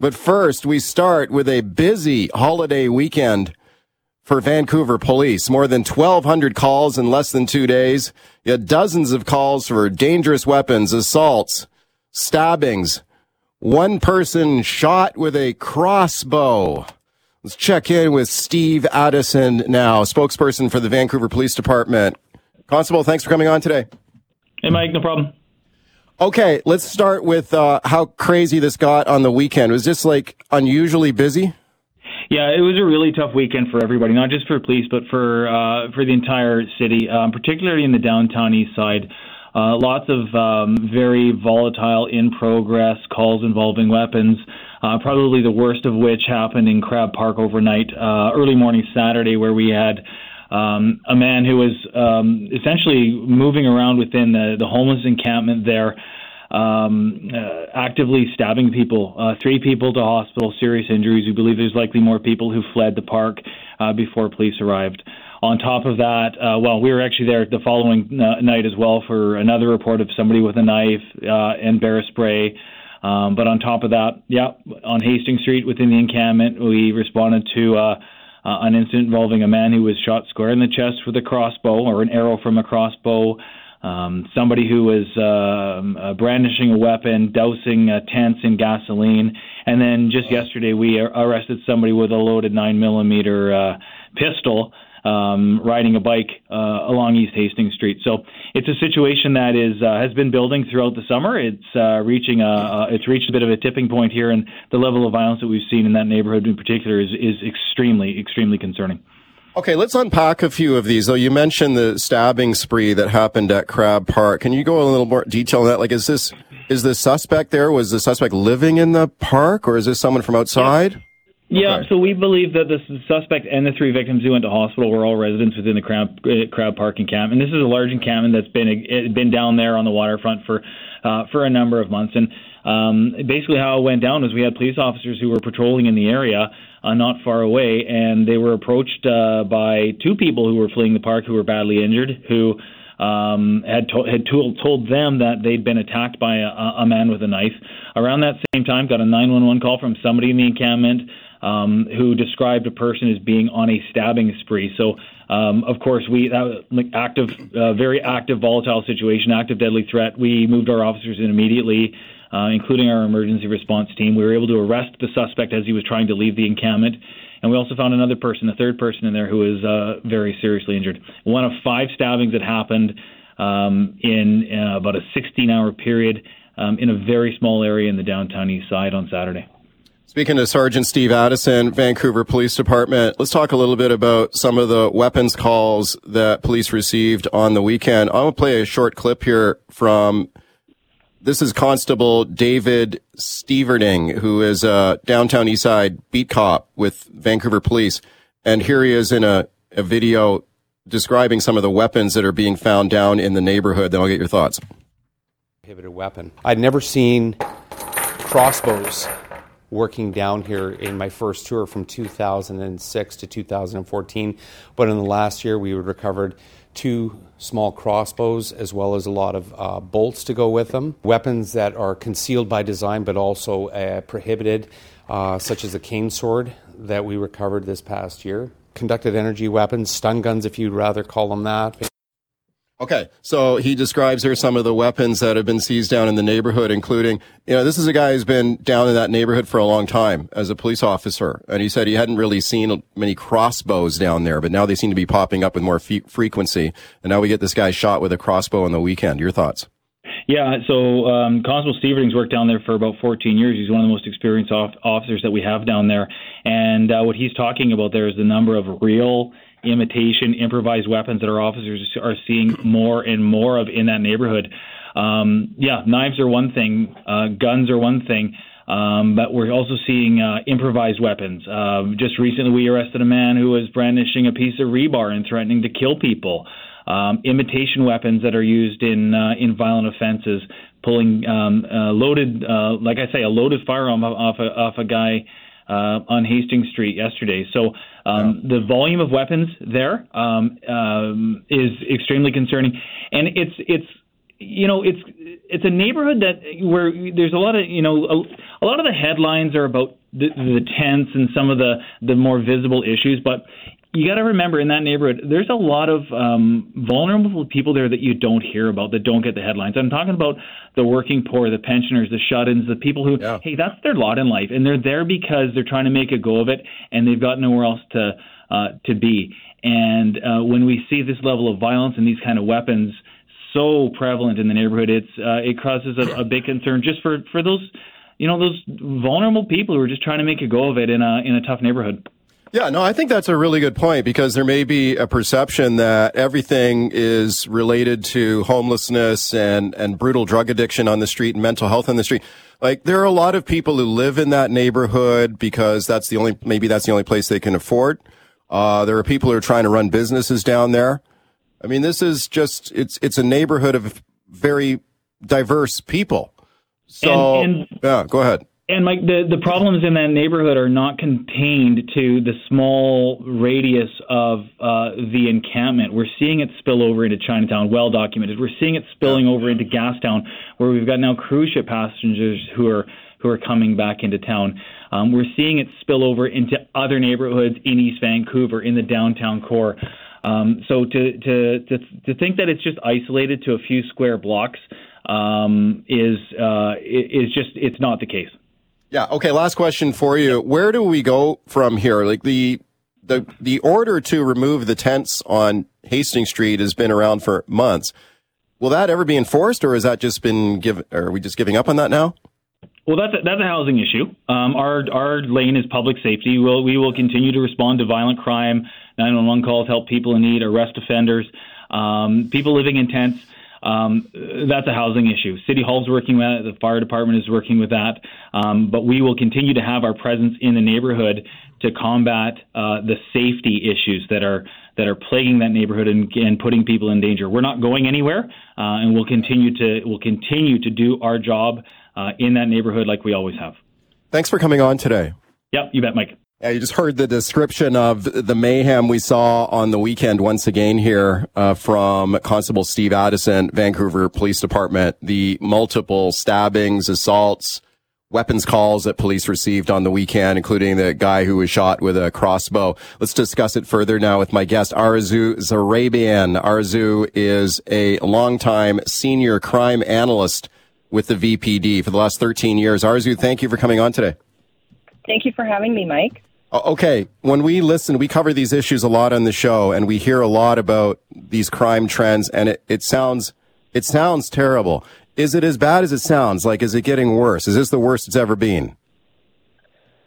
But first, we start with a busy holiday weekend for Vancouver police. More than 1,200 calls in less than two days. You had dozens of calls for dangerous weapons, assaults, stabbings. One person shot with a crossbow. Let's check in with Steve Addison now, spokesperson for the Vancouver Police Department. Constable, thanks for coming on today. Hey, Mike, no problem. Okay, let's start with uh, how crazy this got on the weekend. Was this like unusually busy? Yeah, it was a really tough weekend for everybody, not just for police, but for uh, for the entire city, um, particularly in the downtown east side. Uh, lots of um, very volatile, in progress calls involving weapons. Uh, probably the worst of which happened in Crab Park overnight, uh, early morning Saturday, where we had um, a man who was um, essentially moving around within the, the homeless encampment there, um, uh, actively stabbing people. Uh, three people to hospital, serious injuries. We believe there's likely more people who fled the park uh, before police arrived. On top of that, uh, well, we were actually there the following uh, night as well for another report of somebody with a knife uh, and bear spray. Um, but on top of that, yeah, on Hastings Street within the encampment, we responded to uh, uh, an incident involving a man who was shot square in the chest with a crossbow or an arrow from a crossbow. Um, somebody who was uh, uh, brandishing a weapon, dousing uh, tents in gasoline, and then just yesterday we arrested somebody with a loaded nine millimeter uh, pistol um, riding a bike uh, along East Hastings Street. So it's a situation that is uh, has been building throughout the summer. It's uh, reaching a it's reached a bit of a tipping point here, and the level of violence that we've seen in that neighborhood in particular is is extremely extremely concerning. Okay, let's unpack a few of these. Though you mentioned the stabbing spree that happened at Crab Park. Can you go a little more detail on that? Like, is this is the suspect there? Was the suspect living in the park, or is this someone from outside? Yeah, okay. so we believe that the suspect and the three victims who went to hospital were all residents within the crowd, uh, Crab Park encampment. And this is a large encampment that's been uh, been down there on the waterfront for uh, for a number of months. And um, basically, how it went down was we had police officers who were patrolling in the area, uh, not far away, and they were approached uh, by two people who were fleeing the park who were badly injured, who um, had to- had told, told them that they'd been attacked by a, a man with a knife. Around that same time, got a 911 call from somebody in the encampment um, who described a person as being on a stabbing spree. So, um, of course, we that like active, uh, very active, volatile situation, active deadly threat. We moved our officers in immediately, uh, including our emergency response team. We were able to arrest the suspect as he was trying to leave the encampment. And we also found another person, a third person in there, who was uh, very seriously injured. One of five stabbings that happened um, in uh, about a 16-hour period um, in a very small area in the downtown east side on Saturday. Speaking to Sergeant Steve Addison, Vancouver Police Department, let's talk a little bit about some of the weapons calls that police received on the weekend. I'm going to play a short clip here from this is Constable David Steverding, who is a downtown Eastside beat cop with Vancouver Police. And here he is in a, a video describing some of the weapons that are being found down in the neighborhood. Then I'll get your thoughts. Prohibited weapon. I'd never seen crossbows working down here in my first tour from 2006 to 2014. But in the last year, we recovered two small crossbows as well as a lot of uh, bolts to go with them. Weapons that are concealed by design but also uh, prohibited, uh, such as a cane sword that we recovered this past year. Conducted energy weapons, stun guns, if you'd rather call them that. Okay, so he describes here some of the weapons that have been seized down in the neighborhood, including, you know, this is a guy who's been down in that neighborhood for a long time as a police officer, and he said he hadn't really seen many crossbows down there, but now they seem to be popping up with more frequency, and now we get this guy shot with a crossbow on the weekend. Your thoughts? Yeah, so um, Constable Stevens worked down there for about 14 years. He's one of the most experienced off- officers that we have down there, and uh, what he's talking about there is the number of real imitation improvised weapons that our officers are seeing more and more of in that neighborhood. Um, yeah, knives are one thing, uh, guns are one thing. Um, but we're also seeing uh, improvised weapons. Uh, just recently, we arrested a man who was brandishing a piece of rebar and threatening to kill people. Um, imitation weapons that are used in uh, in violent offenses, pulling um, loaded, uh, like I say, a loaded firearm off a, off a guy uh, on Hastings Street yesterday. So um, yeah. the volume of weapons there um, um, is extremely concerning, and it's it's you know, it's it's a neighborhood that where there's a lot of you know a, a lot of the headlines are about the, the tents and some of the the more visible issues, but you got to remember in that neighborhood, there's a lot of um, vulnerable people there that you don't hear about, that don't get the headlines. I'm talking about the working poor, the pensioners, the shut-ins, the people who, yeah. hey, that's their lot in life, and they're there because they're trying to make a go of it, and they've got nowhere else to uh, to be. And uh, when we see this level of violence and these kind of weapons so prevalent in the neighborhood, it's uh, it causes a, a big concern just for for those you know those vulnerable people who are just trying to make a go of it in a in a tough neighborhood. Yeah, no, I think that's a really good point because there may be a perception that everything is related to homelessness and, and brutal drug addiction on the street and mental health on the street. Like there are a lot of people who live in that neighborhood because that's the only, maybe that's the only place they can afford. Uh, there are people who are trying to run businesses down there. I mean, this is just, it's, it's a neighborhood of very diverse people. So, and, and, yeah, go ahead. And Mike, the the problems in that neighborhood are not contained to the small radius of uh, the encampment. We're seeing it spill over into Chinatown, well documented. We're seeing it spilling over into Gastown, where we've got now cruise ship passengers who are who are coming back into town. Um, we're seeing it spill over into other neighborhoods in East Vancouver, in the downtown core. Um, so to, to to to think that it's just isolated to a few square blocks um, is uh, is just it's not the case. Yeah. Okay. Last question for you. Where do we go from here? Like the the the order to remove the tents on Hastings Street has been around for months. Will that ever be enforced, or has that just been given? Are we just giving up on that now? Well, that's a, that's a housing issue. Um, our our lane is public safety. We'll, we will continue to respond to violent crime, 911 calls, help people in need, arrest offenders, um, people living in tents. Um, that's a housing issue. City Hall's working with that. The fire department is working with that. Um, but we will continue to have our presence in the neighborhood to combat uh, the safety issues that are that are plaguing that neighborhood and, and putting people in danger. We're not going anywhere, uh, and we'll continue to we'll continue to do our job uh, in that neighborhood like we always have. Thanks for coming on today. Yep, you bet, Mike. Yeah, you just heard the description of the mayhem we saw on the weekend once again here uh, from Constable Steve Addison, Vancouver Police Department. The multiple stabbings, assaults, weapons calls that police received on the weekend, including the guy who was shot with a crossbow. Let's discuss it further now with my guest, Arzu Zarabian. Arzu is a longtime senior crime analyst with the VPD for the last 13 years. Arzu, thank you for coming on today. Thank you for having me, Mike. Oh, okay, when we listen, we cover these issues a lot on the show, and we hear a lot about these crime trends, and it, it sounds it sounds terrible. Is it as bad as it sounds? Like, is it getting worse? Is this the worst it's ever been?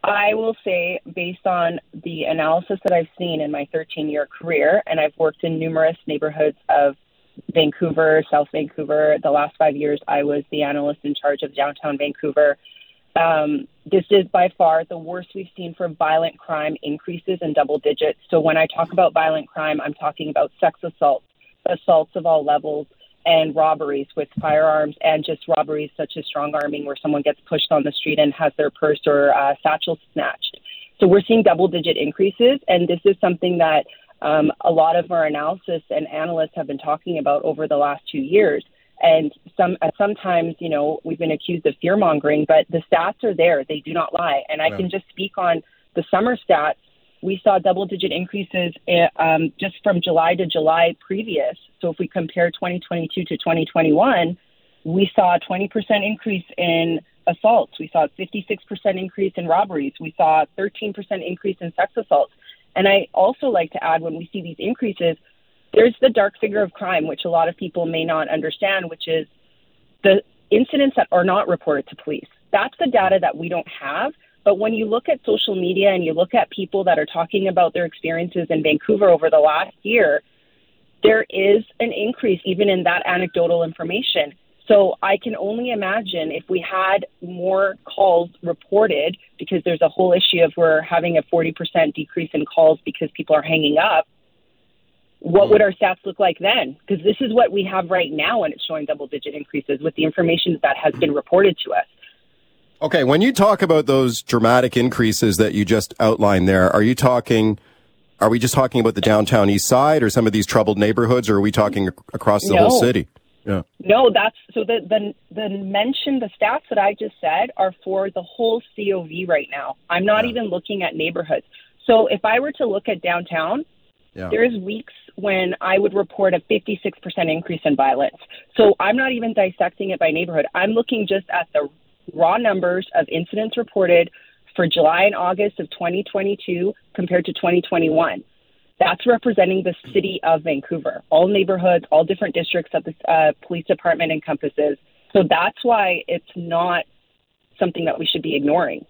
I will say, based on the analysis that I've seen in my 13 year career, and I've worked in numerous neighborhoods of Vancouver, South Vancouver. The last five years, I was the analyst in charge of downtown Vancouver. Um, this is by far the worst we've seen for violent crime increases in double digits. So when I talk about violent crime, I'm talking about sex assaults, assaults of all levels, and robberies with firearms, and just robberies such as strong arming, where someone gets pushed on the street and has their purse or uh, satchel snatched. So we're seeing double digit increases, and this is something that um, a lot of our analysis and analysts have been talking about over the last two years. And some uh, sometimes, you know, we've been accused of fear mongering, but the stats are there; they do not lie. And I can just speak on the summer stats. We saw double-digit increases uh, um, just from July to July previous. So if we compare 2022 to 2021, we saw a 20% increase in assaults. We saw a 56% increase in robberies. We saw a 13% increase in sex assaults. And I also like to add when we see these increases, there's the dark figure of crime, which a lot of people may not understand, which is the incidents that are not reported to police. That's the data that we don't have. But when you look at social media and you look at people that are talking about their experiences in Vancouver over the last year, there is an increase even in that anecdotal information. So I can only imagine if we had more calls reported, because there's a whole issue of we're having a 40% decrease in calls because people are hanging up what would mm-hmm. our stats look like then? Because this is what we have right now, and it's showing double digit increases with the information that has been reported to us. Okay, when you talk about those dramatic increases that you just outlined there, are you talking? Are we just talking about the downtown east side or some of these troubled neighborhoods, or are we talking across the no. whole city? Yeah. No, that's so the the the mention the stats that I just said are for the whole COV right now. I'm not Yeah. even looking at neighborhoods. So if I were to look at downtown, Yeah. there's weeks when I would report a 56% increase in violence. So I'm not even dissecting it by neighborhood. I'm looking just at the raw numbers of incidents reported for July and August of 2022 compared to 2021. That's representing the city of Vancouver, all neighborhoods, all different districts that the uh, police department encompasses. So that's why it's not something that we should be ignoring.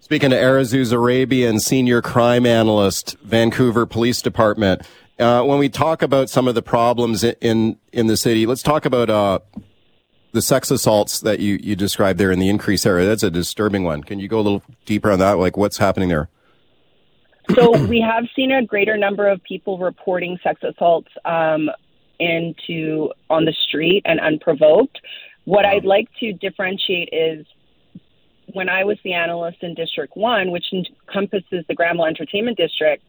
Speaking to Arzu Zarabian, senior crime analyst, Vancouver Police Department. Uh, when we talk about some of the problems in in the city, let's talk about uh, the sex assaults that you, you described there in the increase area. That's a disturbing one. Can you go a little deeper on that? Like what's happening there? So we have seen a greater number of people reporting sex assaults um, into on the street and unprovoked. What I'd like to differentiate is when I was the analyst in District One, which encompasses the Granville Entertainment District,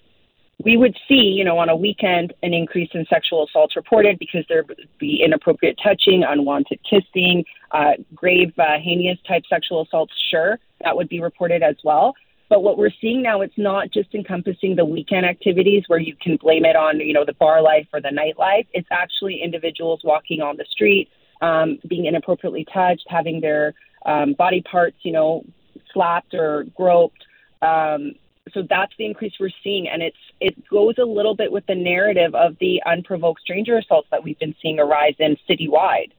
we would see, you know, on a weekend an increase in sexual assaults reported because there would be inappropriate touching, unwanted kissing, uh, grave, uh, heinous type sexual assaults. Sure, that would be reported as well. But what we're seeing now, it's not just encompassing the weekend activities where you can blame it on, you know, the bar life or the nightlife. It's actually individuals walking on the street, um, being inappropriately touched, having their um, body parts, you know, slapped or groped. Um, so that's the increase we're seeing, and it's it goes a little bit with the narrative of the unprovoked stranger assaults that we've been seeing arise in citywide.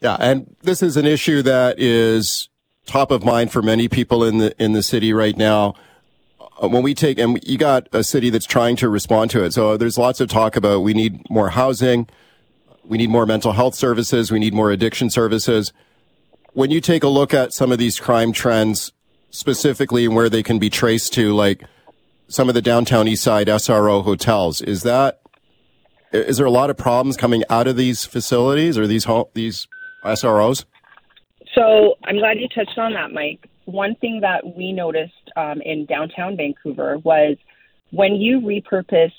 Yeah, and this is an issue that is top of mind for many people in the in the city right now. Uh, When we take and you got a city that's trying to respond to it, so there's lots of talk about we need more housing, we need more mental health services, we need more addiction services. When you take a look at some of these crime trends, specifically and where they can be traced to, like some of the downtown east side SRO hotels, is that is there a lot of problems coming out of these facilities or these these SROs? So I'm glad you touched on that, Mike. One thing that we noticed um, in downtown Vancouver was when you repurpose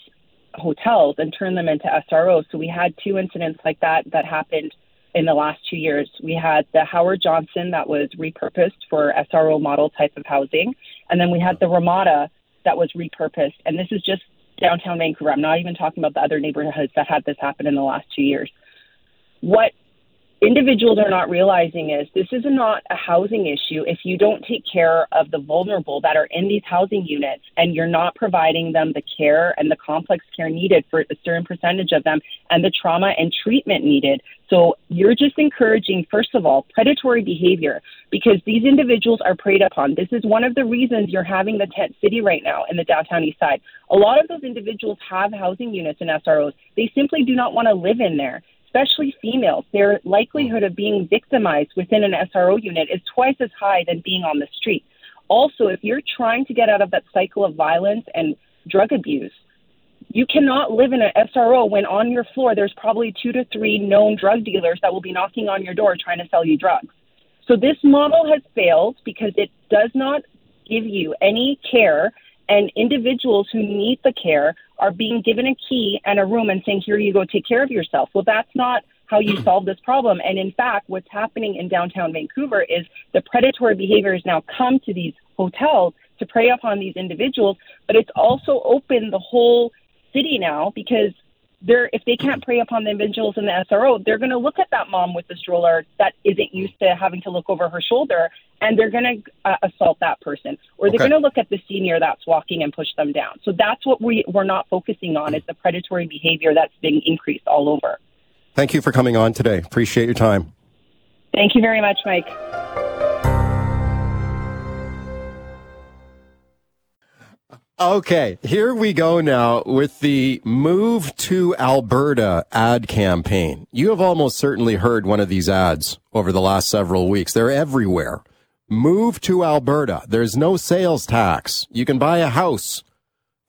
hotels and turn them into SROs. So we had two incidents like that that happened in the last two years. We had the Howard Johnson that was repurposed for SRO model type of housing, and then we had the Ramada that was repurposed. And this is just downtown Vancouver. I'm not even talking about the other neighborhoods that had this happen in the last two years. What individuals are not realizing is this is not a housing issue if you don't take care of the vulnerable that are in these housing units and you're not providing them the care and the complex care needed for a certain percentage of them and the trauma and treatment needed. So you're just encouraging, first of all, predatory behavior because these individuals are preyed upon. This is one of the reasons you're having the tent city right now in the downtown east side. A lot of those individuals have housing units and SROs. They simply do not want to live in there especially females, their likelihood of being victimized within an SRO unit is twice as high than being on the street. Also, if you're trying to get out of that cycle of violence and drug abuse, you cannot live in an SRO when on your floor there's probably two to three known drug dealers that will be knocking on your door trying to sell you drugs. So this model has failed because it does not give you any care and individuals who need the care are being given a key and a room and saying, Here you go, take care of yourself. Well, that's not how you solve this problem. And in fact, what's happening in downtown Vancouver is the predatory behavior has now come to these hotels to prey upon these individuals, but it's also opened the whole city now because they're if they can't prey upon the individuals in the SRO, they're going to look at that mom with the stroller that isn't used to having to look over her shoulder, and they're going to uh, assault that person, or they're Okay. going to look at the senior that's walking and push them down. So that's what we we're not focusing on is the predatory behavior that's being increased all over. Thank you for coming on today. Appreciate your time. Thank you very much, Mike. Okay, here we go now with the Move to Alberta ad campaign. You have almost certainly heard one of these ads over the last several weeks. They're everywhere. Move to Alberta. There's no sales tax. You can buy a house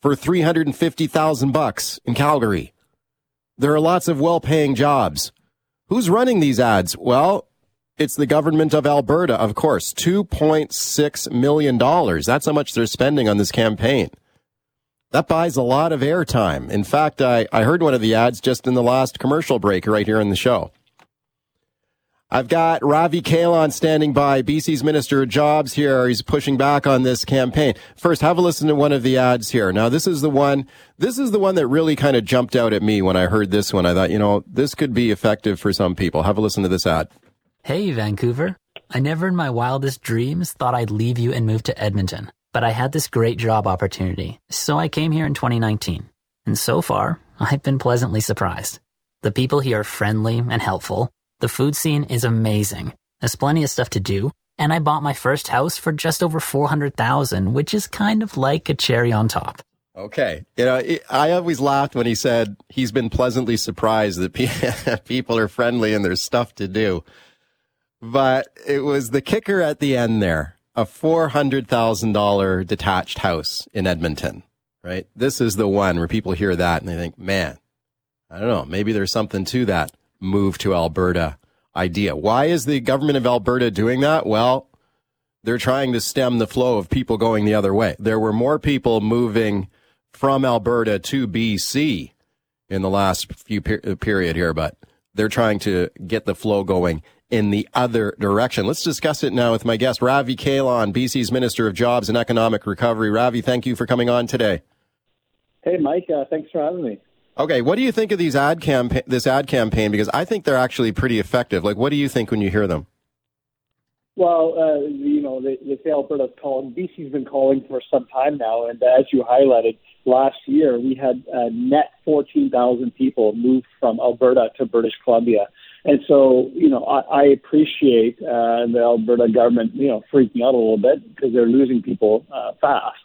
for 350,000 bucks in Calgary. There are lots of well-paying jobs. Who's running these ads? Well, it's the government of Alberta, of course. $2.6 million. That's how much they're spending on this campaign. that buys a lot of airtime. In fact, I, I heard one of the ads just in the last commercial break right here in the show. I've got Ravi Kahlon standing by, BC's Minister of Jobs here. He's pushing back on this campaign. First, have a listen to one of the ads here. Now, this is the one, this is the one that really kind of jumped out at me when I heard this one. I thought, you know, this could be effective for some people. Have a listen to this ad. Hey, Vancouver. I never in my wildest dreams thought I'd leave you and move to Edmonton, but I had this great job opportunity. So I came here in 2019. And so far, I've been pleasantly surprised. The people here are friendly and helpful. The food scene is amazing. There's plenty of stuff to do, and I bought my first house for just over 400,000, which is kind of like a cherry on top. Okay. You know, I always laughed when he said he's been pleasantly surprised that people are friendly and there's stuff to do. But it was the kicker at the end there, a $400,000 detached house in Edmonton, right? This is the one where people hear that and they think, man, I don't know, maybe there's something to that move to Alberta idea. Why is the government of Alberta doing that? Well, they're trying to stem the flow of people going the other way. There were more people moving from Alberta to BC in the last few per- period here, but they're trying to get the flow going in the other direction. Let's discuss it now with my guest, Ravi Kahlon, BC's Minister of Jobs and Economic Recovery. Ravi, thank you for coming on today. Hey, Mike. Uh, thanks for having me. Okay, what do you think of these ad campaign, this ad campaign? Because I think they're actually pretty effective. Like, what do you think when you hear them? Well, uh, you know, the, the say Alberta's calling. BC's been calling for some time now, and as you highlighted, last year we had a net 14,000 people move from Alberta to British Columbia, and so you know, I, I appreciate uh, the Alberta government, you know, freaking out a little bit because they're losing people uh, fast.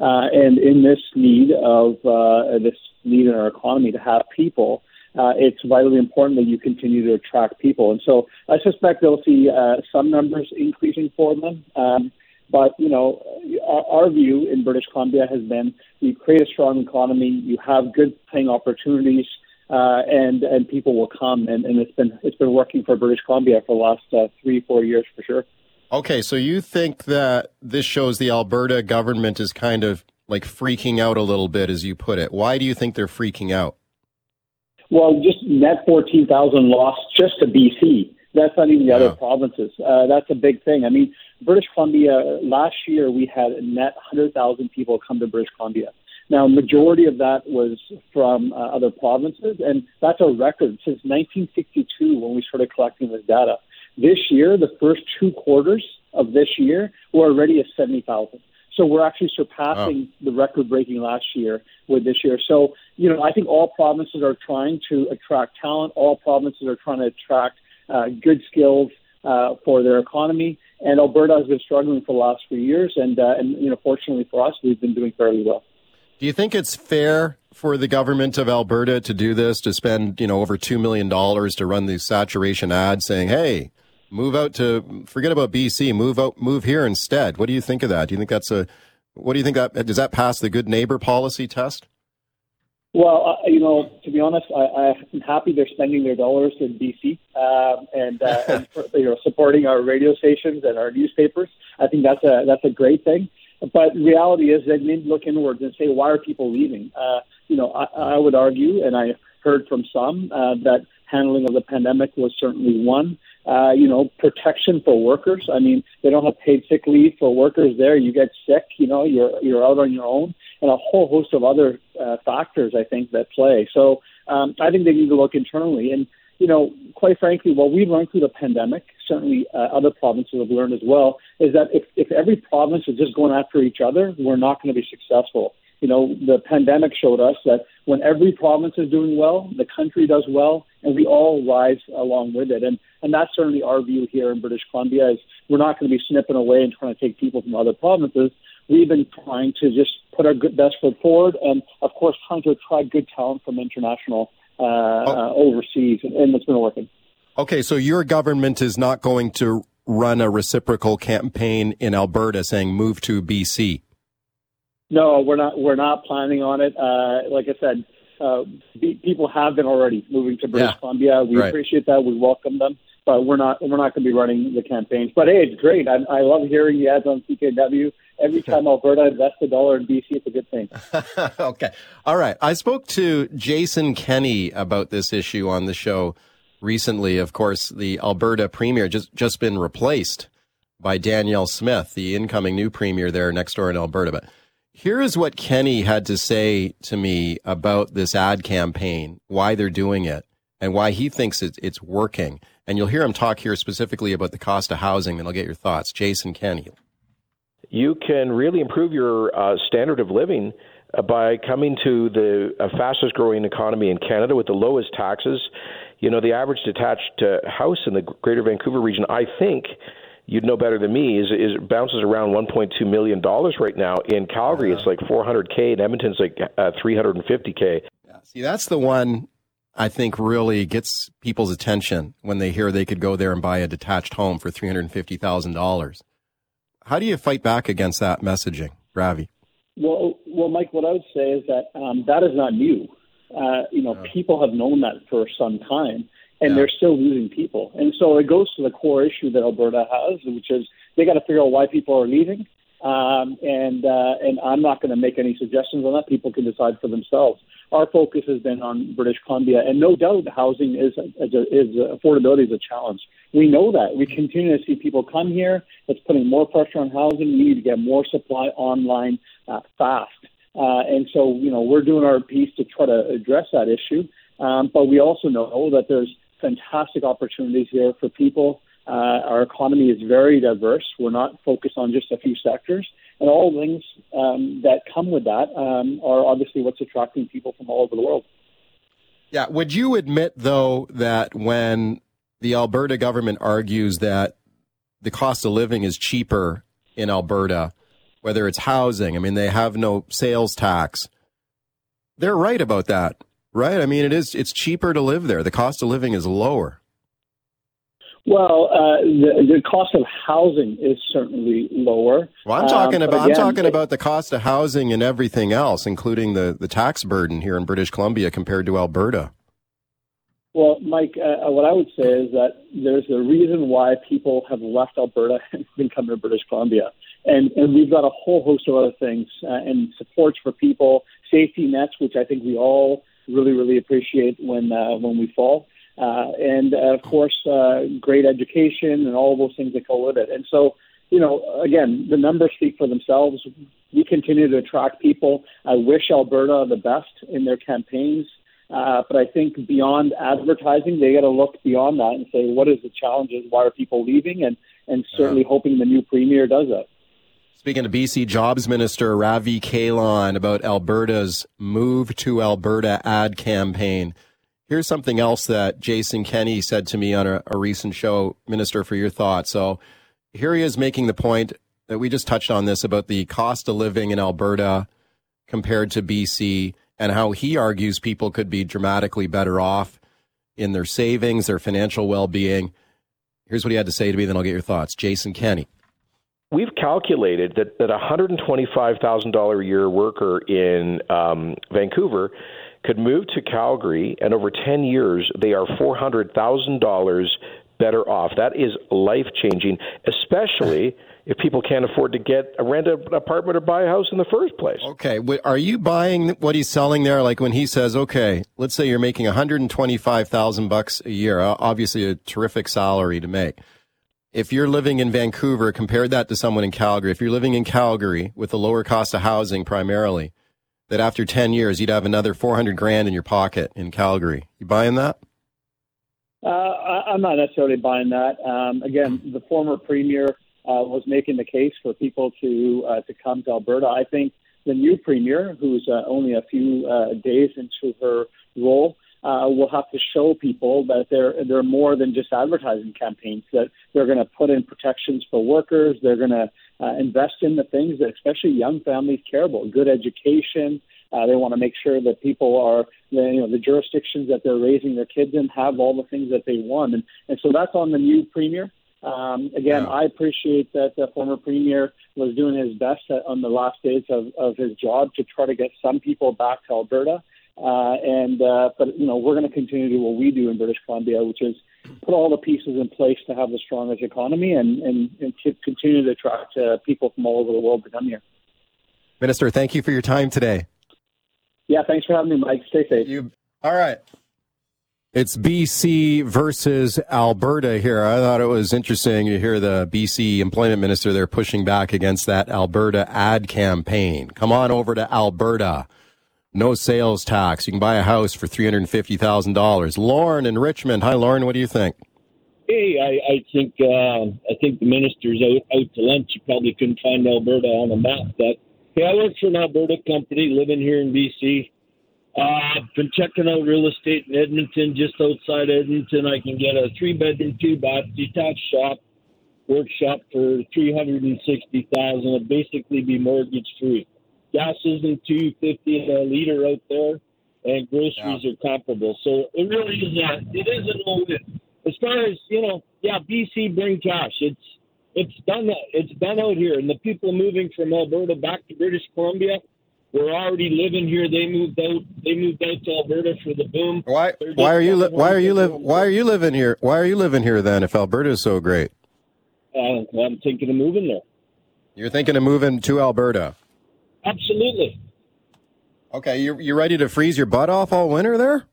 Uh, and in this need of uh, this need in our economy to have people, uh, it's vitally important that you continue to attract people. And so I suspect they'll see uh, some numbers increasing for them. Um, but you know, our, our view in British Columbia has been you create a strong economy, you have good paying opportunities. Uh, and and people will come, and, and it's been it's been working for British Columbia for the last uh, three four years for sure. Okay, so you think that this shows the Alberta government is kind of like freaking out a little bit, as you put it. Why do you think they're freaking out? Well, just net 14,000 lost just to BC. That's not even the yeah. other provinces. Uh, that's a big thing. I mean, British Columbia, last year we had a net 100,000 people come to British Columbia. Now, majority of that was from uh, other provinces, and that's a record since 1962 when we started collecting this data. This year, the first two quarters of this year, we're already at 70,000. So we're actually surpassing oh. the record breaking last year with this year. So, you know, I think all provinces are trying to attract talent. All provinces are trying to attract uh, good skills uh, for their economy. And Alberta has been struggling for the last few years. And, uh, and, you know, fortunately for us, we've been doing fairly well. Do you think it's fair for the government of Alberta to do this, to spend, you know, over $2 million to run these saturation ads saying, hey, Move out to forget about BC. Move out. Move here instead. What do you think of that? Do you think that's a? What do you think that does that pass the good neighbor policy test? Well, uh, you know, to be honest, I, I'm happy they're spending their dollars in BC um, and, uh, and you know supporting our radio stations and our newspapers. I think that's a that's a great thing. But reality is they need to look inwards and say, why are people leaving? Uh, you know, I, I would argue, and I heard from some uh, that handling of the pandemic was certainly one. Uh, you know, protection for workers. I mean, they don't have paid sick leave for workers there. You get sick, you know, you're you're out on your own, and a whole host of other uh, factors I think that play. So um, I think they need to look internally. And you know, quite frankly, what we've learned through the pandemic, certainly uh, other provinces have learned as well, is that if, if every province is just going after each other, we're not going to be successful you know, the pandemic showed us that when every province is doing well, the country does well, and we all rise along with it. And and that's certainly our view here in British Columbia is we're not going to be snipping away and trying to take people from other provinces. We've been trying to just put our good, best foot forward, and of course, trying to attract good talent from international uh, oh. uh, overseas, and, and it's been working. Okay, so your government is not going to run a reciprocal campaign in Alberta saying move to BC. No, we're not. We're not planning on it. Uh, like I said, uh, be, people have been already moving to British yeah. Columbia. We right. appreciate that. We welcome them. But we're not we're not going to be running the campaigns. But hey, it's great. I, I love hearing the ads on CKNW. Every time Alberta invests a dollar in BC, it's a good thing. okay, all right. I spoke to Jason Kenney about this issue on the show recently. Of course, the Alberta premier just just been replaced by Danielle Smith, the incoming new premier there next door in Alberta. But here is what Kenney had to say to me about this ad campaign, why they're doing it, and why he thinks it's working. And you'll hear him talk here specifically about the cost of housing, and I'll get your thoughts. Jason Kenney. You can really improve your uh, standard of living uh, by coming to the uh, fastest growing economy in Canada with the lowest taxes. You know, the average detached uh, house in the greater Vancouver region, I think, you'd know better than me, is, is bounces around 1.2 million dollars right now. In Calgary, it's like 400k. In Edmonton, it's like uh, 350k. Yeah, see, that's the one I think really gets people's attention when they hear they could go there and buy a detached home for three hundred fifty thousand dollars. How do you fight back against that messaging, Ravi? Well, well, Mike, what I would say is that um, that is not new. Uh, you know, people have known that for some time and yeah. they're still losing people. And so it goes to the core issue that Alberta has, which is they got to figure out why people are leaving. Um, and uh, and I'm not going to make any suggestions on that. People can decide for themselves. Our focus has been on British Columbia, and no doubt housing is is, is affordability is a challenge. We know that. We continue to see people come here. It's putting more pressure on housing. We need to get more supply online uh, fast. Uh, and so, you know, we're doing our piece to try to address that issue. Um, but we also know that there's fantastic opportunities here for people. Uh, our economy is very diverse. We're not focused on just a few sectors. And all things um, that come with that um, are obviously what's attracting people from all over the world. Yeah. Would you admit, though, that when the Alberta government argues that the cost of living is cheaper in Alberta, whether it's housing, I mean, they have no sales tax, they're right about that right? I mean, it is. It's cheaper to live there. The cost of living is lower. Well, uh, the, the cost of housing is certainly lower. Well, I'm talking um, about again, I'm talking it, about the cost of housing and everything else, including the the tax burden here in British Columbia compared to Alberta. Well, Mike, uh, uh what I would say is that there's a reason why people have left Alberta and been coming to British Columbia, and and we've got a whole host of other things uh, and supports for people, safety nets, which I think we all really, really appreciate when uh, when we fall. Uh, and uh, of course, uh, great education and all those things that go with it. And so, you know, again, the numbers speak for themselves. We continue to attract people. I wish Alberta the best in their campaigns. Uh, but I think beyond advertising, they got to look beyond that and say, what is the challenges? Why are people leaving? And and certainly uh-huh. hoping the new premier does that. Speaking to BC Jobs Minister Ravi Kahlon about Alberta's Move to Alberta ad campaign. Here's something else that Jason Kenney said to me on a, a recent show, Minister, for your thoughts. So here he is making the point that we just touched on this about the cost of living in Alberta compared to BC and how he argues people could be dramatically better off in their savings, their financial well being. Here's what he had to say to me, then I'll get your thoughts. Jason Kenney. We've calculated that, that a $125,000 a year worker in um, Vancouver could move to Calgary, and over 10 years, they are $400,000 better off. That is life changing, especially if people can't afford to get a rent an apartment or buy a house in the first place. Okay, are you buying what he's selling there? Like when he says, "Okay, let's say you're making 125,000 bucks a year, obviously a terrific salary to make." if you're living in Vancouver, compare that to someone in Calgary. If you're living in Calgary with a lower cost of housing primarily, that after 10 years, you'd have another 400 grand in your pocket in Calgary. You buying that? Uh, I, am not necessarily buying that. Um, again, the former premier uh, was making the case for people to uh, to come to Alberta. I think the new premier, who's uh, only a few uh, days into her role, uh, will have to show people that they're they're more than just advertising campaigns. That they're going to put in protections for workers. They're going to uh, invest in the things that especially young families care about: good education. Uh, they want to make sure that people are, you know, the jurisdictions that they're raising their kids in have all the things that they want, and and so that's on the new premier. Um, again, yeah. I appreciate that the former premier was doing his best on the last days of, of his job to try to get some people back to Alberta. Uh, and uh, but you know we're going to continue to do what we do in British Columbia, which is put all the pieces in place to have the strongest economy and and, and to continue to attract uh, people from all over the world to come here. Minister, thank you for your time today. Yeah, thanks for having me, Mike. Stay safe. You all right? It's BC versus Alberta here. I thought it was interesting to hear the BC employment minister there pushing back against that Alberta ad campaign. Come on over to Alberta. No sales tax. You can buy a house for $350,000. Lauren in Richmond. Hi, Lauren. What do you think? Hey, I, I think uh, I think the minister's out, out to lunch. You probably couldn't find Alberta on a map. But hey, I work for an Alberta company, living here in BC. Uh, been checking out real estate in Edmonton, just outside Edmonton. I can get a three bedroom, two bath, detached shop, workshop for three hundred and sixty thousand. It'd basically be mortgage free. Gas isn't two fifty a liter out there, and groceries yeah. are comparable. So it really is a it is a no win. As far as you know, yeah, BC bring cash. It's it's done it's done out here, and the people moving from Alberta back to British Columbia we're already living here. They moved out. They moved out to Alberta for the boom. Why? Why are you? Li- why are you live? Why are you living here? Why are you living here then? If Alberta is so great, uh, well, I'm thinking of moving there. You're thinking of moving to Alberta. Absolutely. Okay, you you ready to freeze your butt off all winter there?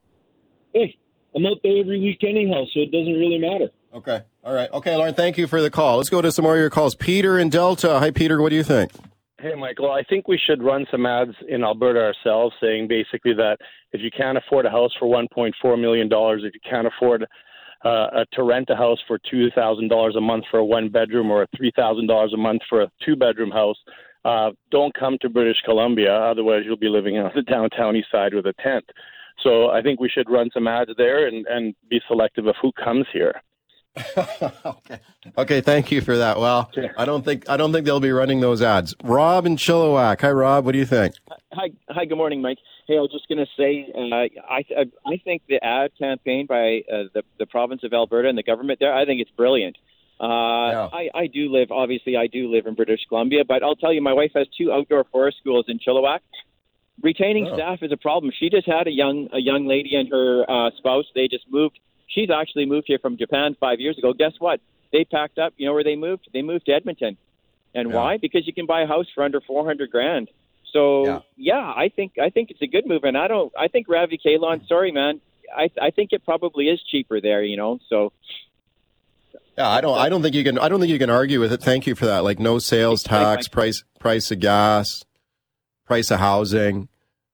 Hey, I'm out there every week anyhow, so it doesn't really matter. Okay. All right. Okay, Lauren. Thank you for the call. Let's go to some more of your calls. Peter in Delta. Hi, Peter. What do you think? Hey, Michael, I think we should run some ads in Alberta ourselves saying basically that if you can't afford a house for $1.4 million, if you can't afford uh, to rent a house for $2,000 a month for a one bedroom or $3,000 a month for a two bedroom house, uh, don't come to British Columbia. Otherwise, you'll be living on the downtown east side with a tent. So I think we should run some ads there and, and be selective of who comes here. okay. Okay. Thank you for that. Well, I don't think I don't think they'll be running those ads. Rob in Chilliwack. Hi, Rob. What do you think? Hi. Hi. Good morning, Mike. Hey, I was just going to say, uh, I, I I think the ad campaign by uh, the the province of Alberta and the government there, I think it's brilliant. Uh, yeah. I, I do live, obviously, I do live in British Columbia, but I'll tell you, my wife has two outdoor forest schools in Chilliwack. Retaining oh. staff is a problem. She just had a young a young lady and her uh, spouse. They just moved She's actually moved here from Japan five years ago. Guess what? They packed up. You know where they moved? They moved to Edmonton. And yeah. why? Because you can buy a house for under four hundred grand. So yeah. yeah, I think I think it's a good move, and I don't. I think Ravi Kahlon. Sorry, man. I I think it probably is cheaper there. You know, so. Yeah, I don't. I don't think you can. I don't think you can argue with it. Thank you for that. Like no sales tax, price price of gas, price of housing.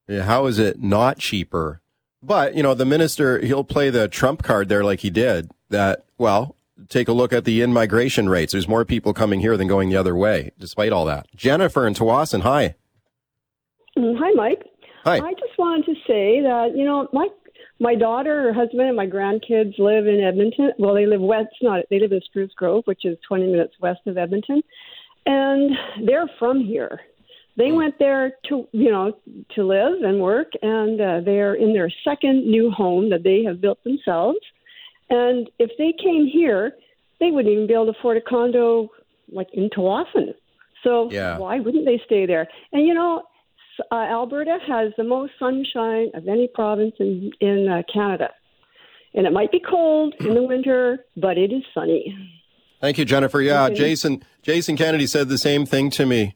How is it not cheaper but, you know, the minister, he'll play the Trump card there like he did that, well, take a look at the in migration rates. There's more people coming here than going the other way, despite all that. Jennifer and Tsawwassen, hi. Mm, hi, Mike. Hi. I just wanted to say that, you know, my my daughter, her husband, and my grandkids live in Edmonton. Well, they live west, not they live in Spruce Grove, which is 20 minutes west of Edmonton, and they're from here. They went there to, you know, to live and work, and uh, they're in their second new home that they have built themselves. And if they came here, they wouldn't even be able to afford a condo like in Tsawwassen. So yeah. why wouldn't they stay there? And you know, uh, Alberta has the most sunshine of any province in in uh, Canada, and it might be cold in the winter, but it is sunny. Thank you, Jennifer. Yeah, Jason Jason Kennedy said the same thing to me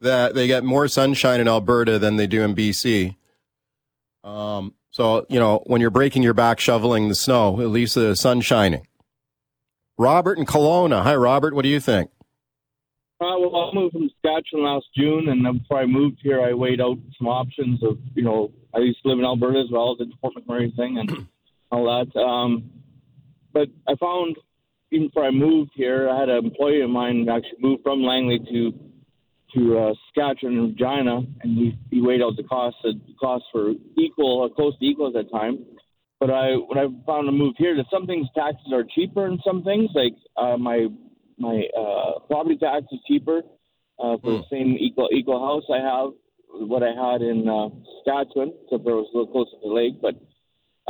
that they get more sunshine in Alberta than they do in BC. Um, so, you know, when you're breaking your back shoveling the snow, at least the sun shining. Robert in Kelowna. Hi, Robert. What do you think? Uh, well, I moved from Saskatchewan last June, and before I moved here, I weighed out some options of, you know, I used to live in Alberta as well, did the Fort McMurray thing and all that. Um, but I found, even before I moved here, I had an employee of mine actually moved from Langley to to uh, Saskatchewan and Regina, and he, he weighed out the costs. The costs were equal, or close to equal at that time. But I, when I found a move here, that some things taxes are cheaper, and some things like uh, my my uh, property tax is cheaper uh, for mm. the same equal equal house I have what I had in uh, Saskatchewan, except for it was a little closer to the lake. But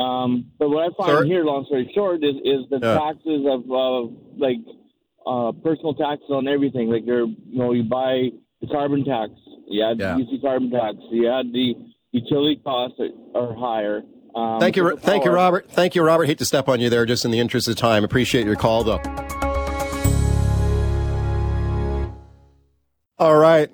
um, but what I find Sorry? here, long story short, is is the yeah. taxes of uh, like uh, personal taxes on everything. Like you're you know you buy the carbon tax. You had yeah. the UC carbon tax. You had the utility costs that are higher. Um, thank you, thank you, Robert. Thank you, Robert. Hate to step on you there, just in the interest of time. Appreciate your call, though. All right.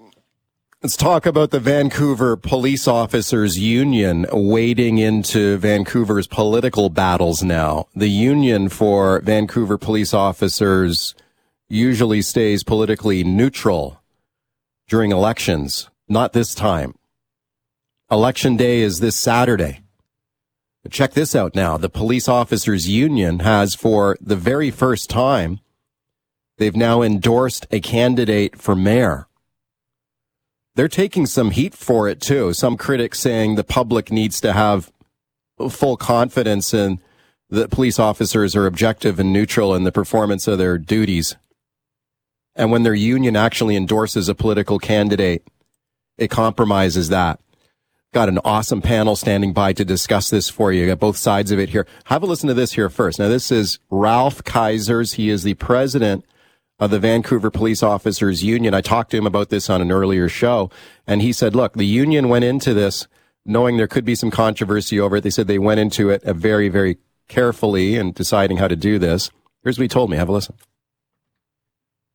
Let's talk about the Vancouver Police Officers Union wading into Vancouver's political battles now. The union for Vancouver police officers usually stays politically neutral during elections. Not this time. Election day is this Saturday. Check this out now. The Police Officers Union has, for the very first time, they've now endorsed a candidate for mayor they're taking some heat for it too. Some critics saying the public needs to have full confidence in that police officers are objective and neutral in the performance of their duties. And when their union actually endorses a political candidate, it compromises that. Got an awesome panel standing by to discuss this for you. Got both sides of it here. Have a listen to this here first. Now, this is Ralph Kaisers. He is the president of the Vancouver Police Officers Union. I talked to him about this on an earlier show, and he said, look, the union went into this knowing there could be some controversy over it. They said they went into it very, very carefully in deciding how to do this. Here's what he told me. Have a listen.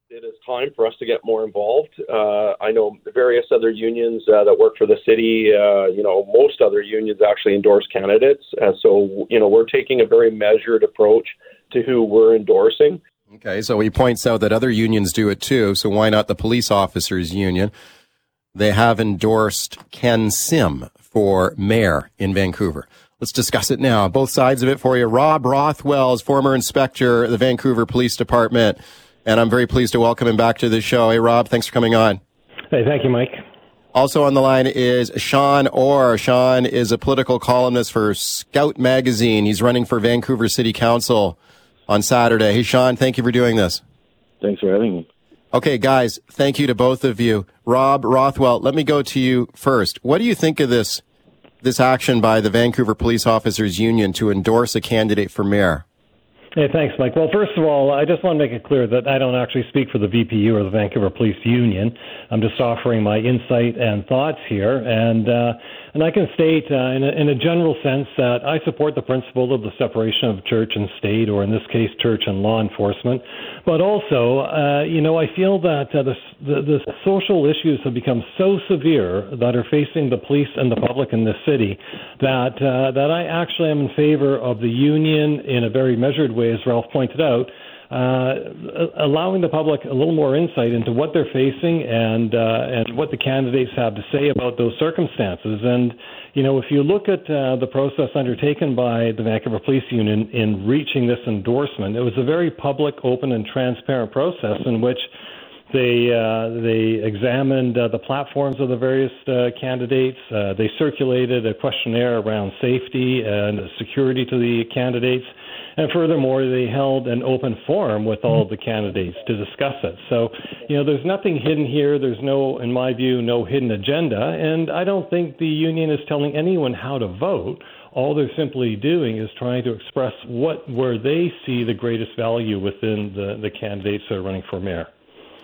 It is time for us to get more involved. Uh, I know various other unions uh, that work for the city. Uh, you know, most other unions actually endorse candidates, and so you know we're taking a very measured approach to who we're endorsing. Okay, so he points out that other unions do it too, so why not the police officers union? They have endorsed Ken Sim for mayor in Vancouver. Let's discuss it now. Both sides of it for you. Rob Rothwell former inspector of the Vancouver Police Department, and I'm very pleased to welcome him back to the show. Hey, Rob, thanks for coming on. Hey, thank you, Mike. Also on the line is Sean Orr. Sean is a political columnist for Scout Magazine. He's running for Vancouver City Council on Saturday. Hey, Sean, thank you for doing this. Thanks for having me. Okay, guys, thank you to both of you. Rob Rothwell, let me go to you first. What do you think of this this action by the Vancouver Police Officers Union to endorse a candidate for mayor? Hey, thanks, Mike. Well, first of all, I just want to make it clear that I don't actually speak for the VPU or the Vancouver Police Union. I'm just offering my insight and thoughts here, and uh, and I can state uh, in, a, in a general sense that I support the principle of the separation of church and state, or in this case, church and law enforcement. But also, uh, you know, I feel that uh, the, the, the social issues have become so severe that are facing the police and the public in this city that uh, that I actually am in favor of the union in a very measured way, as Ralph pointed out uh, allowing the public a little more insight into what they're facing and uh, and what the candidates have to say about those circumstances. And you know, if you look at uh, the process undertaken by the Vancouver Police Union in reaching this endorsement, it was a very public, open, and transparent process in which they uh, they examined uh, the platforms of the various uh, candidates. Uh, they circulated a questionnaire around safety and security to the candidates. And furthermore, they held an open forum with all of the candidates to discuss it. So, you know, there's nothing hidden here. There's no, in my view, no hidden agenda. And I don't think the union is telling anyone how to vote. All they're simply doing is trying to express what where they see the greatest value within the, the candidates that are running for mayor.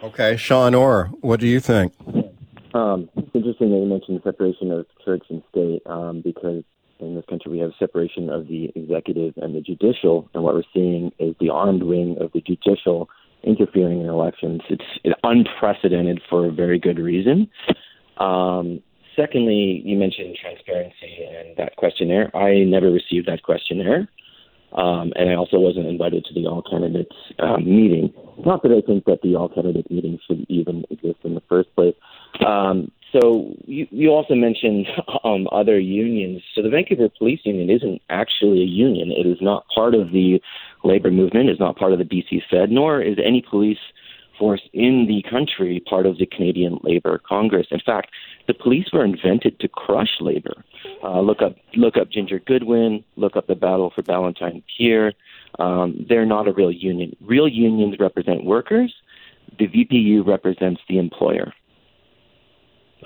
Okay, Sean Orr, what do you think? Um, it's interesting that you mentioned the separation of church and state um, because in this country we have separation of the executive and the judicial, and what we're seeing is the armed wing of the judicial interfering in elections. It's unprecedented for a very good reason. Um, secondly, you mentioned transparency and that questionnaire. I never received that questionnaire. Um, and I also wasn't invited to the all candidates um, meeting. Not that I think that the all candidate meeting should even exist in the first place. Um, so you, you also mentioned um, other unions. So the Vancouver Police Union isn't actually a union. It is not part of the labor movement. It's not part of the BC Fed, nor is any police force in the country part of the Canadian Labor Congress. In fact, the police were invented to crush labor. Uh, look up look up Ginger Goodwin. Look up the battle for Ballantyne Pier. Um, they're not a real union. Real unions represent workers. The VPU represents the employer.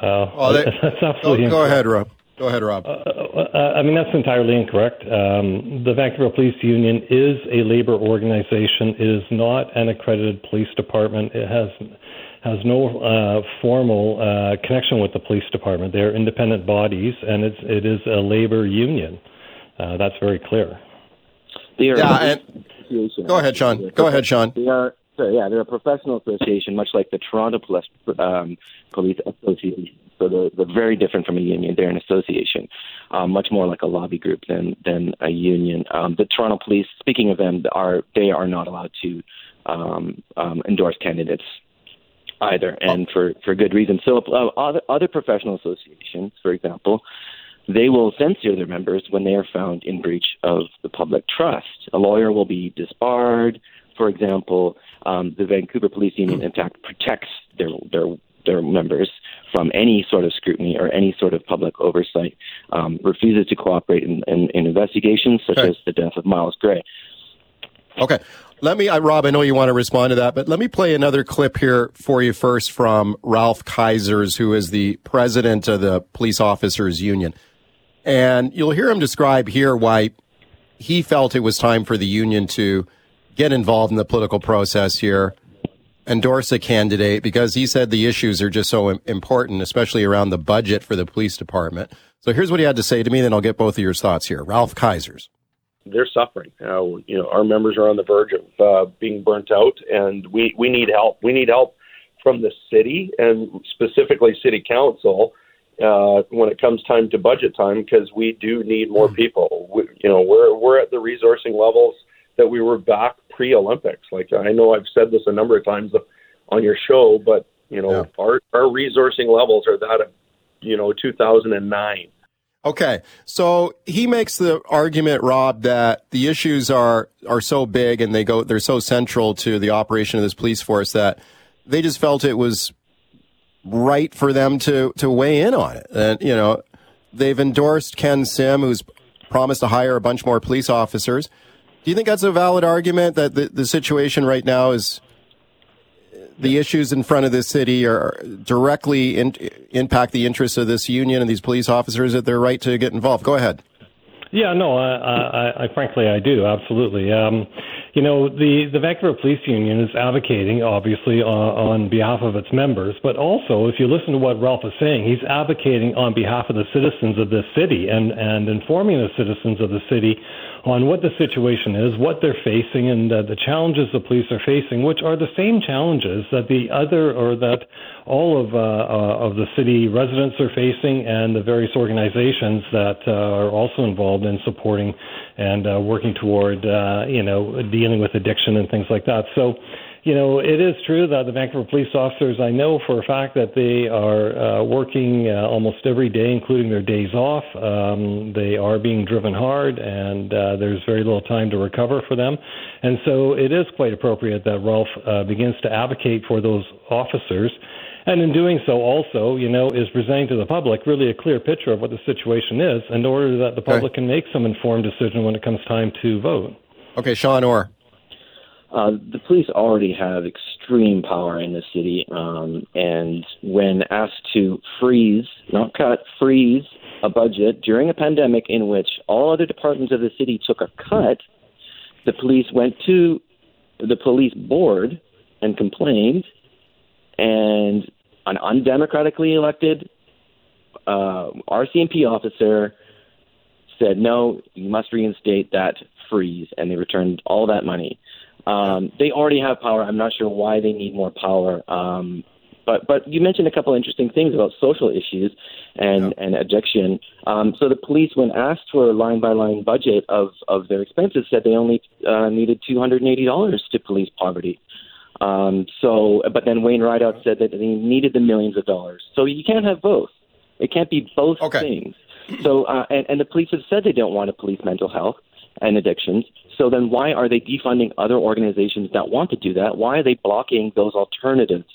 Uh, well, they, that's absolutely go, go ahead, Rob. Go ahead, Rob. Uh, uh, I mean, that's entirely incorrect. Um, the Vancouver Police Union is a labor organization. It is not an accredited police department. It has has no uh, formal uh, connection with the police department. They are independent bodies, and it's it is a labor union. Uh, that's very clear. Yeah, and- Go ahead, Sean. Go ahead, Sean. They are, yeah, they're a professional association, much like the Toronto Police, um, Police Association. So they're, they're very different from a union. They're an association, um, much more like a lobby group than than a union. Um, the Toronto Police, speaking of them, are they are not allowed to um, um, endorse candidates either, and for for good reason. So uh, other other professional associations, for example, they will censure their members when they are found in breach of the public trust. A lawyer will be disbarred. For example, um, the Vancouver Police Union, in fact, protects their their their members from any sort of scrutiny or any sort of public oversight. Um, refuses to cooperate in, in, in investigations such Okay. as the death of Myles Gray. Okay. Let me, uh, Rob, I know you want to respond to that, but let me play another clip here for you first from Ralph Kaisers, who is the president of the Police Officers Union. And you'll hear him describe here why he felt it was time for the union to get involved in the political process here, endorse a candidate, because he said the issues are just so important, especially around the budget for the police department. So here's what he had to say to me, then I'll get both of your thoughts here. Ralph Kaisers. they're suffering. Uh, you know, our members are on the verge of uh, being burnt out, and we we need help. We need help from the city and specifically city council uh, when it comes time to budget time because we do need more people. We, you know, we're we're at the resourcing levels that we were back pre-Olympics. Like I know I've said this a number of times on your show, but you know, our our resourcing levels are that of you know 2009. Okay, so he makes the argument, Rob, that the issues are are so big and they go they're so central to the operation of this police force that they just felt it was right for them to to weigh in on it. And you know, they've endorsed Ken Sim, who's promised to hire a bunch more police officers. Do you think that's a valid argument that the, the situation right now is the issues in front of this city are directly in, impact the interests of this union and these police officers that they're right to get involved. Go ahead. Yeah, no, I, I, I frankly I do absolutely. Um, you know, the the Vancouver Police Union is advocating, obviously, on, on behalf of its members, but also, if you listen to what Ralph is saying, he's advocating on behalf of the citizens of this city and and informing the citizens of the city on what the situation is, what they're facing, and uh, the challenges the police are facing, which are the same challenges that the other or that all of uh, uh, of the city residents are facing, and the various organizations that uh, are also involved in supporting and uh, working toward uh, you know dealing with addiction and things like that. So. You know, it is true that the Vancouver police officers, I know for a fact that they are uh, working uh, almost every day, including their days off. Um, they are being driven hard, and uh, there's very little time to recover for them. And so it is quite appropriate that Ralph uh, begins to advocate for those officers. And in doing so, also, you know, is presenting to the public really a clear picture of what the situation is in order that the public can make some informed decision when it comes time to vote. Okay, Sean Orr. Uh, the police already have extreme power in the city, um, and when asked to freeze, not cut, freeze a budget during a pandemic in which all other departments of the city took a cut, the police went to the police board and complained, and an undemocratically elected uh, RCMP officer said, "No, you must reinstate that freeze," and they returned all that money. Um, they already have power. I'm not sure why they need more power. Um, but but you mentioned a couple of interesting things about social issues and and addiction. Um, so the police, when asked for a line by line budget of of their expenses, said they only uh, needed two hundred and eighty dollars to police poverty. Um, so, but then Wayne Rideout said that they needed the millions of dollars. So you can't have both. It can't be both things. So, uh, and, and the police have said they don't want to police mental health and addictions. So then why are they defunding other organizations that want to do that? Why are they blocking those alternatives?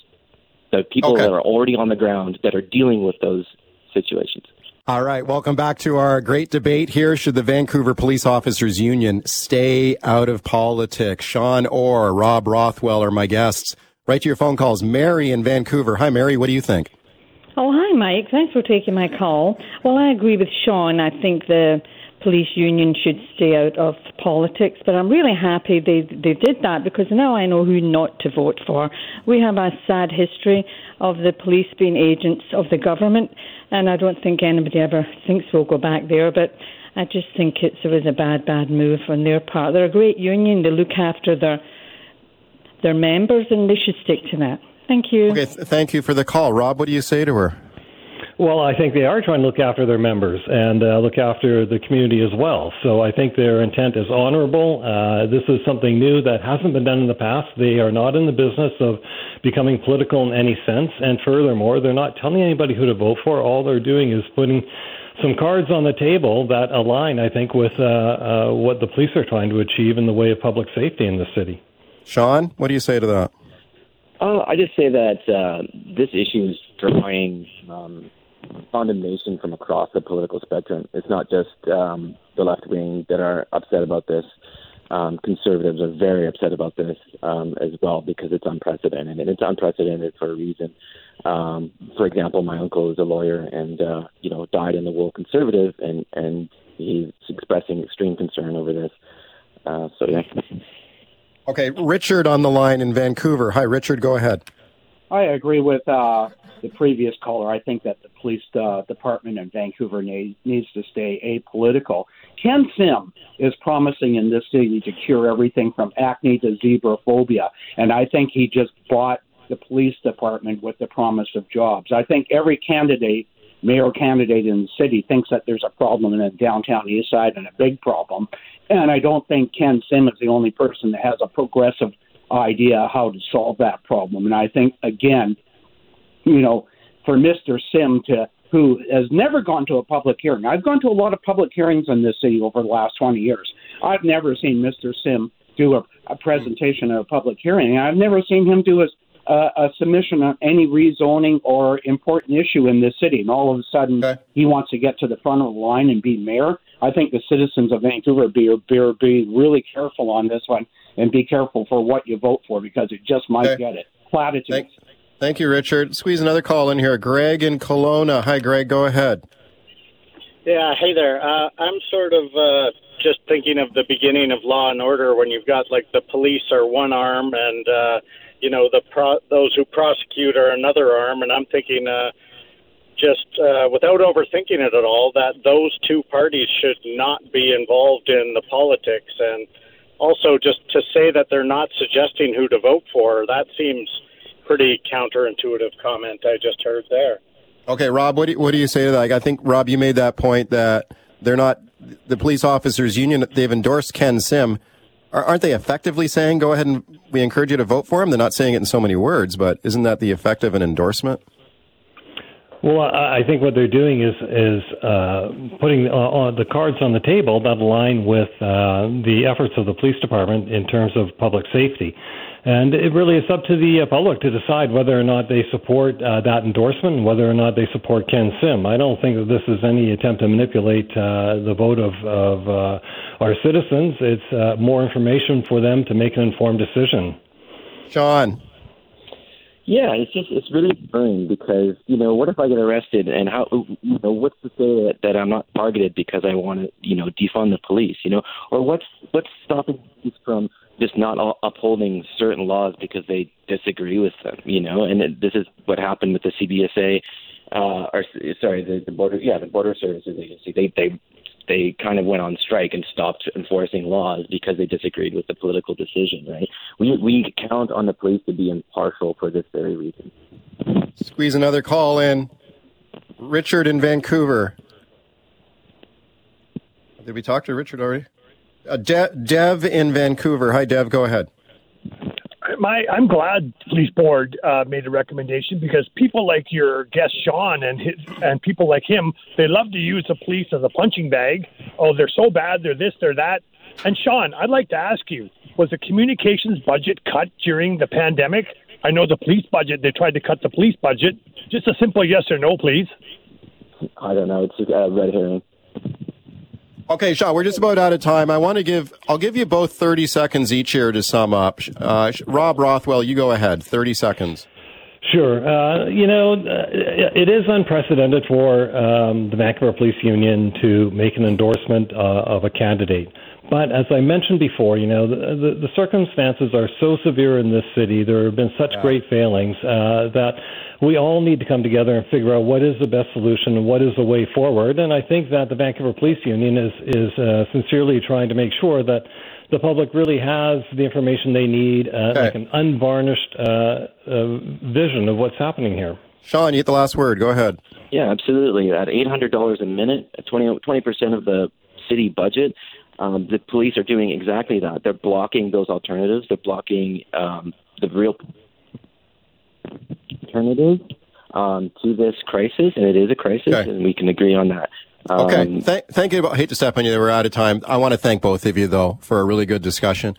The people that are already on the ground that are dealing with those situations. All right, welcome back to our great debate here. Should the Vancouver Police Officers Union stay out of politics? Sean Orr, Rob Rothwell are my guests. Right to your phone calls. Mary in Vancouver. Hi, Mary. What do you think? Oh, hi, Mike. Thanks for taking my call. Well, I agree with Sean. I think the police union should stay out of politics, but I'm really happy they they did that because now I know who not to vote for. We have a sad history of the police being agents of the government. and I don't think anybody ever thinks we'll go back there. But I just think it's, it was a bad, bad move on their part. They're a great union. They look after their their members, and they should stick to that. Thank you. Okay, th- thank you for the call, Rob. What do you say to her? Well, I think they are trying to look after their members and uh, look after the community as well. So I think their intent is honorable. Uh, this is something new that hasn't been done in the past. They are not in the business of becoming political in any sense. And furthermore, they're not telling anybody who to vote for. All they're doing is putting some cards on the table that align, I think, with uh, uh, what the police are trying to achieve in the way of public safety in the city. Sean, what do you say to that? Uh, I just say that uh, this issue is drawing um, condemnation from across the political spectrum. It's not just um, the left wing that are upset about this. Um, conservatives are very upset about this um, as well because it's unprecedented, and it's unprecedented for a reason. Um, for example, my uncle is a lawyer and uh, you know dyed in the wool conservative, and and he's expressing extreme concern over this. Uh, so yeah. Okay, Richard on the line in Vancouver. Hi, Richard. Go ahead. I agree with uh, the previous caller. I think that the police uh, department in Vancouver need, needs to stay apolitical. Ken Sim is promising in this city to cure everything from acne to zebraphobia, and I think he just bought the police department with the promise of jobs. I think every candidate, mayor candidate in the city, thinks that there's a problem in the downtown east side and a big problem, and I don't think Ken Sim is the only person that has a progressive idea how to solve that problem. And I think again, you know, for Mr. Sim to who has never gone to a public hearing. I've gone to a lot of public hearings in this city over the last 20 years. I've never seen Mr. Sim do a, a presentation at a public hearing. I've never seen him do a, a, a submission on any rezoning or important issue in this city. And all of a sudden, okay. he wants to get to the front of the line and be mayor. I think the citizens of Vancouver be, be, be really careful on this one and be careful for what you vote for because it just might okay. get it. Platitudes. Thank, thank you, Richard. Squeeze another call in here. Greg in Kelowna. Hi, Greg. Go ahead. Yeah, hey there. Uh, I'm sort of uh, just thinking of the beginning of Law and Order when you've got like the police are one arm and uh, you know the pro- those who prosecute are another arm, and I'm thinking uh, just uh, without overthinking it at all that those two parties should not be involved in the politics and also just to say that they're not suggesting who to vote for, that seems pretty counterintuitive comment I just heard there. Okay, Rob, what do you, what do you say to that? Like, I think Rob, you made that point that they're not the police officers union. They've endorsed Ken Sim. Aren't they effectively saying, "Go ahead and we encourage you to vote for him"? They're not saying it in so many words, but isn't that the effect of an endorsement? Well, I think what they're doing is is uh, putting uh, the cards on the table that align with uh, the efforts of the police department in terms of public safety. And it really is up to the uh, public to decide whether or not they support uh, that endorsement whether or not they support Ken Sim. I don't think that this is any attempt to manipulate uh, the vote of, of our citizens. It's more information for them to make an informed decision. Sean. Yeah, it's just it's really concerning because you know what if I get arrested and how you know what's to say that, that I'm not targeted because I want to you know defund the police you know or what's what's stopping police from just not upholding certain laws because they disagree with them you know and it, this is what happened with the CBSA uh, or sorry the, the border yeah the border services agency they they they kind of went on strike and stopped enforcing laws because they disagreed with the political decision, right? We we count on the police to be impartial for this very reason. Squeeze another call in. Richard in Vancouver. Did we talk to Richard already? Uh, De- Dev in Vancouver. Hi, Dev. Go ahead my I'm glad police board uh, made a recommendation because people like your guest Sean and his, and people like him they love to use the police as a punching bag. Oh, they're so bad, they're this, they're that. And Sean, I'd like to ask you: Was the communications budget cut during the pandemic? I know the police budget; they tried to cut the police budget. Just a simple yes or no, please. I don't know. It's a red herring. Okay, Sean, we're just about out of time. I want to give, I'll give you both 30 seconds each here to sum up. Uh, Rob Rothwell, you go ahead. 30 seconds. Sure. Uh, you know, uh, it is unprecedented for um, the Vancouver Police Union to make an endorsement uh, of a candidate. But as I mentioned before, you know, the, the, the circumstances are so severe in this city. There have been such yeah. great failings uh, that we all need to come together and figure out what is the best solution and what is the way forward. And I think that the Vancouver Police Union is is uh, sincerely trying to make sure that the public really has the information they need, uh, okay. like an unvarnished uh, uh, vision of what's happening here. Sean, you get the last word. Go ahead. Yeah, absolutely. At $800 a minute, 20, percent of the city budget, um, the police are doing exactly that. They're blocking those alternatives. They're blocking um, the real alternative um, to this crisis, and it is a crisis, okay. and we can agree on that. okay. Um, Th- thank you. I hate to step on you. We're out of time. I want to thank both of you, though, for a really good discussion.